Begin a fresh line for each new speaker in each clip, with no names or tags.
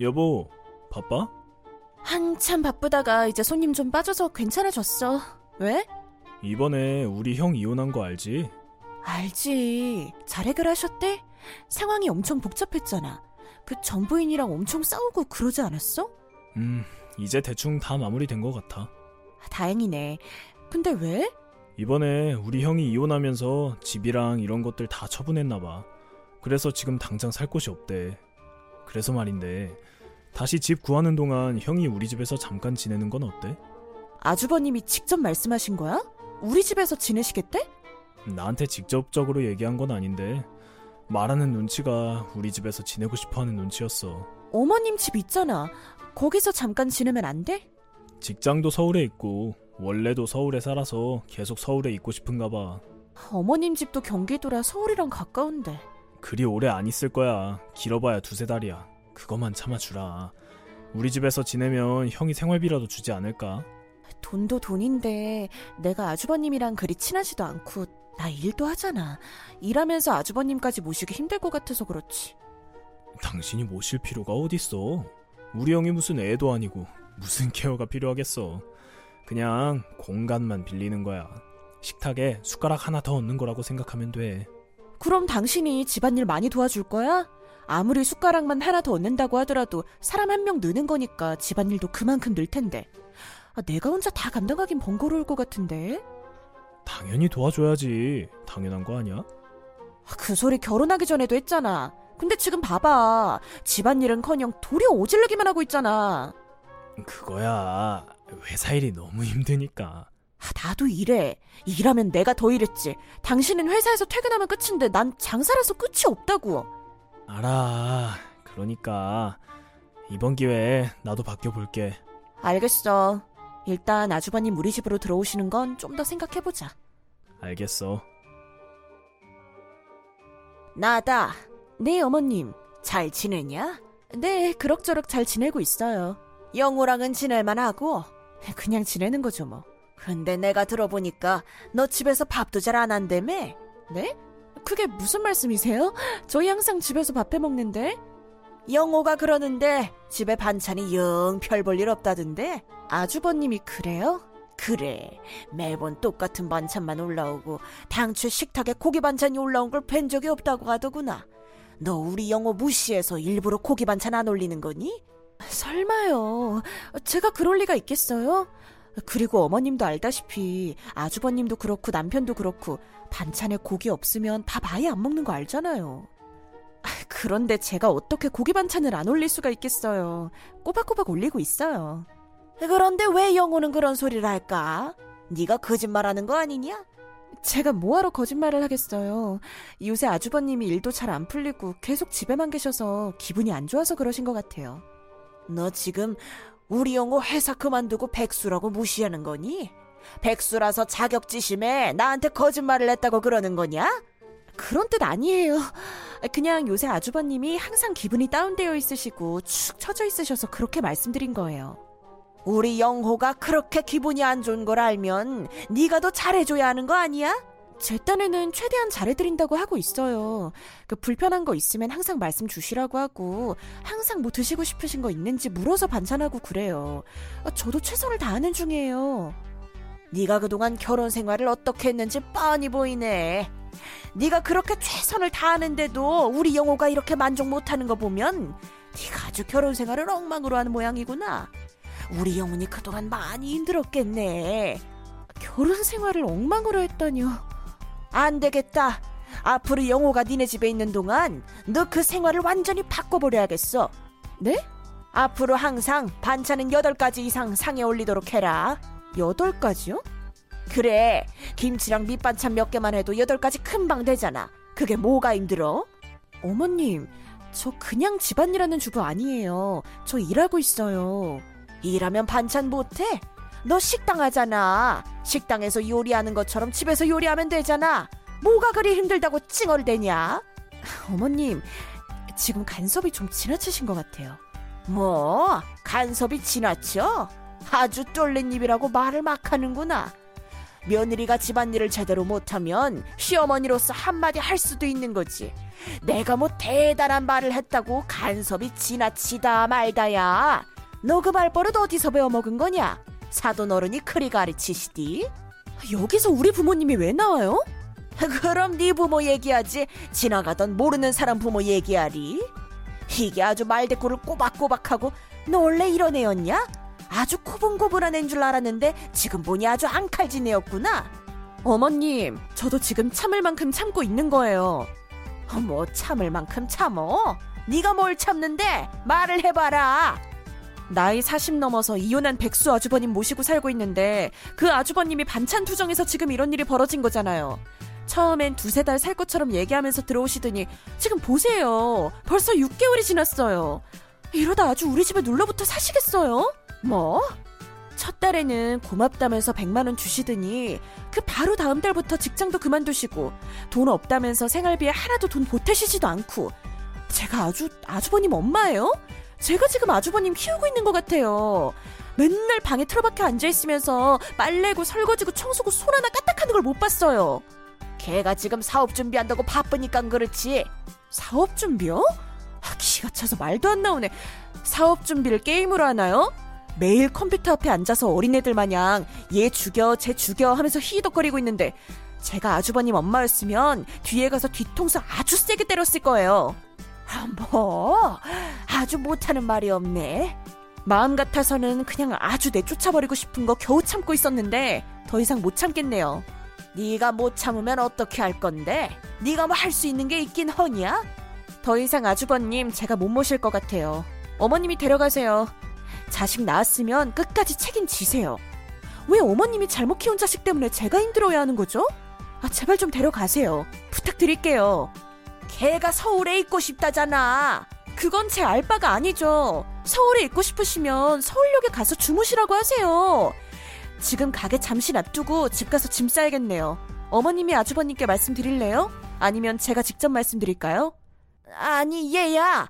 여보, 바빠?
한참 바쁘다가 이제 손님 좀 빠져서 괜찮아졌어. 왜?
이번에 우리 형 이혼한 거 알지?
알지. 잘 해결하셨대? 상황이 엄청 복잡했잖아. 그 전부인이랑 엄청 싸우고 그러지 않았어?
음, 이제 대충 다 마무리된 것 같아.
다행이네. 근데 왜?
이번에 우리 형이 이혼하면서 집이랑 이런 것들 다 처분했나 봐. 그래서 지금 당장 살 곳이 없대. 그래서 말인데 다시 집 구하는 동안 형이 우리 집에서 잠깐 지내는 건 어때?
아주버님이 직접 말씀하신 거야? 우리 집에서 지내시겠대?
나한테 직접적으로 얘기한 건 아닌데 말하는 눈치가 우리 집에서 지내고 싶어하는 눈치였어.
어머님 집 있잖아. 거기서 잠깐 지내면 안 돼?
직장도 서울에 있고 원래도 서울에 살아서 계속 서울에 있고 싶은가 봐.
어머님 집도 경기도라 서울이랑 가까운데.
그리 오래 안 있을 거야. 길어봐야 두세 달이야. 그것만 참아주라. 우리 집에서 지내면 형이 생활비라도 주지 않을까?
돈도 돈인데 내가 아주버님이랑 그리 친하지도 않고 나 일도 하잖아. 일하면서 아주버님까지 모시기 힘들 것 같아서 그렇지.
당신이 모실 필요가 어딨어. 우리 형이 무슨 애도 아니고 무슨 케어가 필요하겠어. 그냥 공간만 빌리는 거야. 식탁에 숟가락 하나 더 얹는 거라고 생각하면 돼.
그럼 당신이 집안일 많이 도와줄 거야? 아무리 숟가락만 하나 더 얻는다고 하더라도 사람 한 명 느는 거니까 집안일도 그만큼 늘 텐데. 아, 내가 혼자 다 감당하긴 번거로울 것 같은데.
당연히 도와줘야지. 당연한 거 아니야?
아, 그 소리 결혼하기 전에도 했잖아. 근데 지금 봐봐. 집안일은커녕 도리어 오질르기만 하고 있잖아.
그거야. 회사 일이 너무 힘드니까.
아, 나도 이래. 일하면 내가 더 일했지. 당신은 회사에서 퇴근하면 끝인데 난 장사라서 끝이 없다고.
알아. 그러니까 이번 기회에 나도 바뀌어 볼게.
알겠어. 일단 아주버님 우리 집으로 들어오시는 건 좀 더 생각해 보자.
알겠어.
나다. 네, 어머님. 잘 지내냐? 네, 그럭저럭 잘 지내고 있어요. 영호랑은 지낼만 하고? 그냥 지내는 거죠, 뭐. 근데 내가 들어보니까 너 집에서 밥도 잘 안 한다며? 네? 그게 무슨 말씀이세요? 저희 항상 집에서 밥해 먹는데? 영호가 그러는데 집에 반찬이 영 별 볼 일 없다던데? 아주버님이 그래요? 그래. 매번 똑같은 반찬만 올라오고 당초 식탁에 고기 반찬이 올라온 걸 뵌 적이 없다고 하더구나. 너 우리 영호 무시해서 일부러 고기 반찬 안 올리는 거니? 설마요. 제가 그럴 리가 있겠어요? 그리고 어머님도 알다시피 아주버님도 그렇고 남편도 그렇고 반찬에 고기 없으면 밥 아예 안 먹는 거 알잖아요. 그런데 제가 어떻게 고기 반찬을 안 올릴 수가 있겠어요. 꼬박꼬박 올리고 있어요. 그런데 왜 영호는 그런 소리를 할까? 네가 거짓말하는 거 아니냐? 제가 뭐하러 거짓말을 하겠어요. 요새 아주버님이 일도 잘 안 풀리고 계속 집에만 계셔서 기분이 안 좋아서 그러신 것 같아요. 너 지금 우리 영호 회사 그만두고 백수라고 무시하는 거니? 백수라서 자격지심에 나한테 거짓말을 했다고 그러는 거냐? 그런 뜻 아니에요. 그냥 요새 아주버님이 항상 기분이 다운되어 있으시고 축 처져 있으셔서 그렇게 말씀드린 거예요. 우리 영호가 그렇게 기분이 안 좋은 걸 알면 네가 더 잘해줘야 하는 거 아니야? 제 딴에는 최대한 잘해드린다고 하고 있어요. 그 불편한 거 있으면 항상 말씀 주시라고 하고 항상 뭐 드시고 싶으신 거 있는지 물어서 반찬하고 그래요. 아, 저도 최선을 다하는 중이에요. 네가 그동안 결혼 생활을 어떻게 했는지 뻔히 보이네. 네가 그렇게 최선을 다하는데도 우리 영호가 이렇게 만족 못하는 거 보면 네가 아주 결혼 생활을 엉망으로 하는 모양이구나. 우리 영훈이 그동안 많이 힘들었겠네. 결혼 생활을 엉망으로 했다니요. 안 되겠다. 앞으로 영호가 니네 집에 있는 동안 너 그 생활을 완전히 바꿔버려야겠어. 네? 앞으로 항상 반찬은 8가지 이상 상에 올리도록 해라. 8가지요? 그래. 김치랑 밑반찬 몇 개만 해도 8가지 금방 되잖아. 그게 뭐가 힘들어? 어머님, 저 그냥 집안일하는 주부 아니에요. 저 일하고 있어요. 일하면 반찬 못해? 너 식당 하잖아. 식당에서 요리하는 것처럼 집에서 요리하면 되잖아. 뭐가 그리 힘들다고 찡얼대냐? 어머님, 지금 간섭이 좀 지나치신 것 같아요. 뭐? 간섭이 지나쳐? 아주 쫄린 입이라고 말을 막 하는구나. 며느리가 집안일을 제대로 못하면 시어머니로서 한마디 할 수도 있는 거지. 내가 뭐 대단한 말을 했다고 간섭이 지나치다 말다야. 너 그 말버릇 어디서 배워먹은 거냐? 사돈 어른이 그리 가르치시디? 여기서 우리 부모님이 왜 나와요? 그럼 네 부모 얘기하지. 지나가던 모르는 사람 부모 얘기하리. 이게 아주 말대꾸를 꼬박꼬박하고 너 원래 이런 애였냐? 아주 고분고분한 애인 줄 알았는데 지금 보니 아주 앙칼진 애였구나. 어머님, 저도 지금 참을 만큼 참고 있는 거예요. 뭐 참을 만큼 참어? 네가 뭘 참는데 말을 해봐라. 나이 40 넘어서 이혼한 백수 아주버님 모시고 살고 있는데 그 아주버님이 반찬 투정해서 지금 이런 일이 벌어진 거잖아요. 처음엔 두세 달 살 것처럼 얘기하면서 들어오시더니 지금 보세요. 벌써 6개월이 지났어요. 이러다 아주 우리 집에 눌러붙어 사시겠어요? 뭐? 첫 달에는 고맙다면서 100만 원 주시더니 그 바로 다음 달부터 직장도 그만두시고 돈 없다면서 생활비에 하나도 돈 보태시지도 않고 제가 아주 아주버님 엄마예요? 제가 지금 아주버님 키우고 있는 것 같아요. 맨날 방에 틀어박혀 앉아있으면서 빨래고 설거지고 청소고 손 하나 까딱하는 걸 못 봤어요. 걔가 지금 사업 준비한다고 바쁘니까 그렇지. 사업 준비요? 아, 기가 차서 말도 안 나오네. 사업 준비를 게임으로 하나요? 매일 컴퓨터 앞에 앉아서 어린애들 마냥 얘 죽여, 쟤 죽여 하면서 히덕거리고 있는데 제가 아주버님 엄마였으면 뒤에 가서 뒤통수 아주 세게 때렸을 거예요. 아, 뭐 아주 못하는 말이 없네. 마음 같아서는 그냥 아주 내쫓아버리고 싶은 거 겨우 참고 있었는데 더 이상 못 참겠네요. 네가 못 참으면 어떻게 할 건데? 네가 뭐 할 수 있는 게 있긴 허냐? 더 이상 아주버님 제가 못 모실 것 같아요. 어머님이 데려가세요. 자식 낳았으면 끝까지 책임지세요. 왜 어머님이 잘못 키운 자식 때문에 제가 힘들어야 하는 거죠? 아, 제발 좀 데려가세요. 부탁드릴게요. 걔가 서울에 있고 싶다잖아. 그건 제 알바가 아니죠. 서울에 있고 싶으시면 서울역에 가서 주무시라고 하세요. 지금 가게 잠시 놔두고 집 가서 짐 싸야겠네요. 어머님이 아주버님께 말씀드릴래요? 아니면 제가 직접 말씀드릴까요? 아니, 얘야.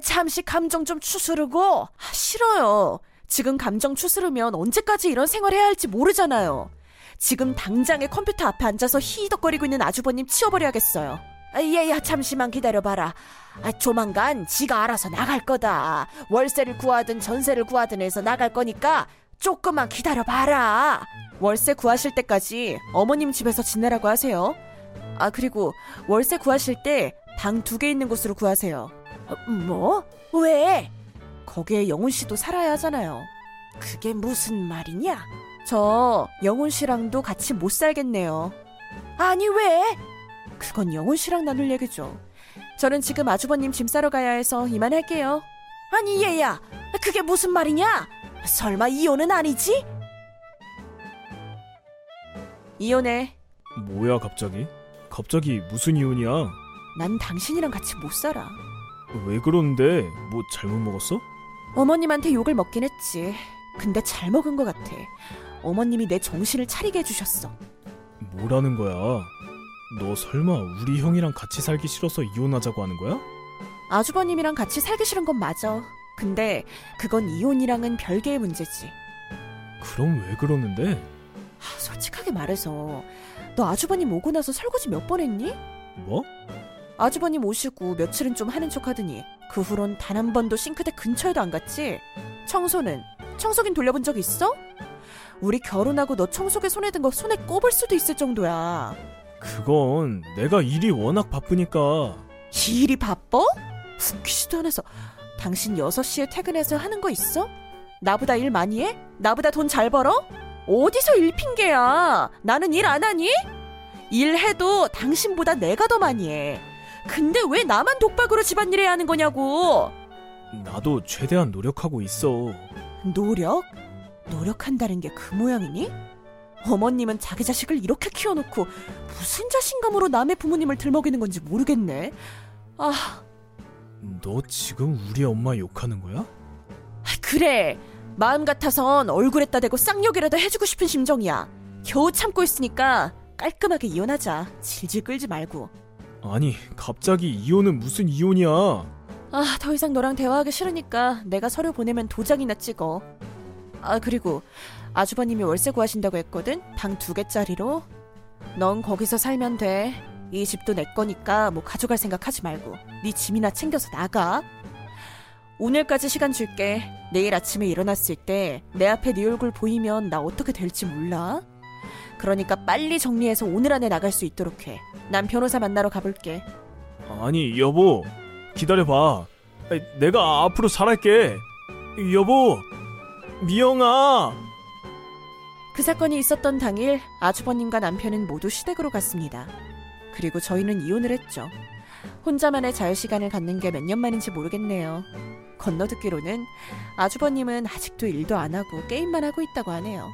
잠시 감정 좀 추스르고. 아, 싫어요. 지금 감정 추스르면 언제까지 이런 생활 해야 할지 모르잖아요. 지금 당장에 컴퓨터 앞에 앉아서 히덕거리고 있는 아주버님 치워버려야겠어요. 얘야, 잠시만 기다려봐라. 아, 조만간 지가 알아서 나갈 거다. 월세를 구하든 전세를 구하든 해서 나갈 거니까 조금만 기다려봐라. 월세 구하실 때까지 어머님 집에서 지내라고 하세요. 아, 그리고 월세 구하실 때 방 두 개 있는 곳으로 구하세요. 어, 뭐? 왜? 거기에 영훈 씨도 살아야 하잖아요. 그게 무슨 말이냐? 저 영훈 씨랑도 같이 못 살겠네요. 아니, 왜? 그건 영훈 씨랑 나눌 얘기죠. 저는 지금 아주버님 짐 싸러 가야 해서 이만할게요. 아니, 얘야. 그게 무슨 말이냐? 설마 이혼은 아니지? 이혼해.
뭐야 갑자기? 갑자기 무슨 이혼이야?
난 당신이랑 같이 못 살아.
왜 그러는데? 뭐 잘못 먹었어?
어머님한테 욕을 먹긴 했지. 근데 잘 먹은 것 같아. 어머님이 내 정신을 차리게 해주셨어.
뭐라는 거야? 너 설마 우리 형이랑 같이 살기 싫어서 이혼하자고 하는 거야?
아주버님이랑 같이 살기 싫은 건 맞아. 근데 그건 이혼이랑은 별개의 문제지.
그럼 왜 그러는데?
하, 솔직하게 말해서 너 아주버님 오고 나서 설거지 몇 번 했니?
뭐?
아주버님 오시고 며칠은 좀 하는 척 하더니 그 후론 단 한 번도 싱크대 근처에도 안 갔지? 청소는? 청소긴 돌려본 적 있어? 우리 결혼하고 너 청소기 손에 든 거 손에 꼽을 수도 있을 정도야.
그건 내가 일이 워낙 바쁘니까
일이 바빠? 웃기지도 않아서 당신 6시에 퇴근해서 하는 거 있어? 나보다 일 많이 해? 나보다 돈 잘 벌어? 어디서 일 핑계야? 나는 일 안 하니? 일해도 당신보다 내가 더 많이 해. 근데 왜 나만 독박으로 집안일 해야 하는 거냐고.
나도 최대한 노력하고 있어.
노력? 노력한다는 게 그 모양이니? 어머님은 자기 자식을 이렇게 키워놓고 무슨 자신감으로 남의 부모님을 들먹이는 건지 모르겠네. 아,
너 지금 우리 엄마 욕하는 거야?
그래. 마음 같아선 얼굴에다 대고 쌍욕이라도 해주고 싶은 심정이야. 겨우 참고 있으니까 깔끔하게 이혼하자. 질질 끌지 말고.
아니, 갑자기 이혼은 무슨 이혼이야?
아, 더 이상 너랑 대화하기 싫으니까 내가 서류 보내면 도장이나 찍어. 아, 그리고 아주버님이 월세 구하신다고 했거든? 방 두 개짜리로. 넌 거기서 살면 돼. 이 집도 내 거니까 뭐 가져갈 생각 하지 말고 네 짐이나 챙겨서 나가. 오늘까지 시간 줄게. 내일 아침에 일어났을 때 내 앞에 네 얼굴 보이면 나 어떻게 될지 몰라. 그러니까 빨리 정리해서 오늘 안에 나갈 수 있도록 해. 난 변호사 만나러 가볼게.
아니 여보 기다려봐 내가 앞으로 잘할게 여보 미영아
그 사건이 있었던 당일 아주버님과 남편은 모두 시댁으로 갔습니다. 그리고 저희는 이혼을 했죠. 혼자만의 자유 시간을 갖는 게 몇 년 만인지 모르겠네요. 건너듣기로는 아주버님은 아직도 일도 안 하고 게임만 하고 있다고 하네요.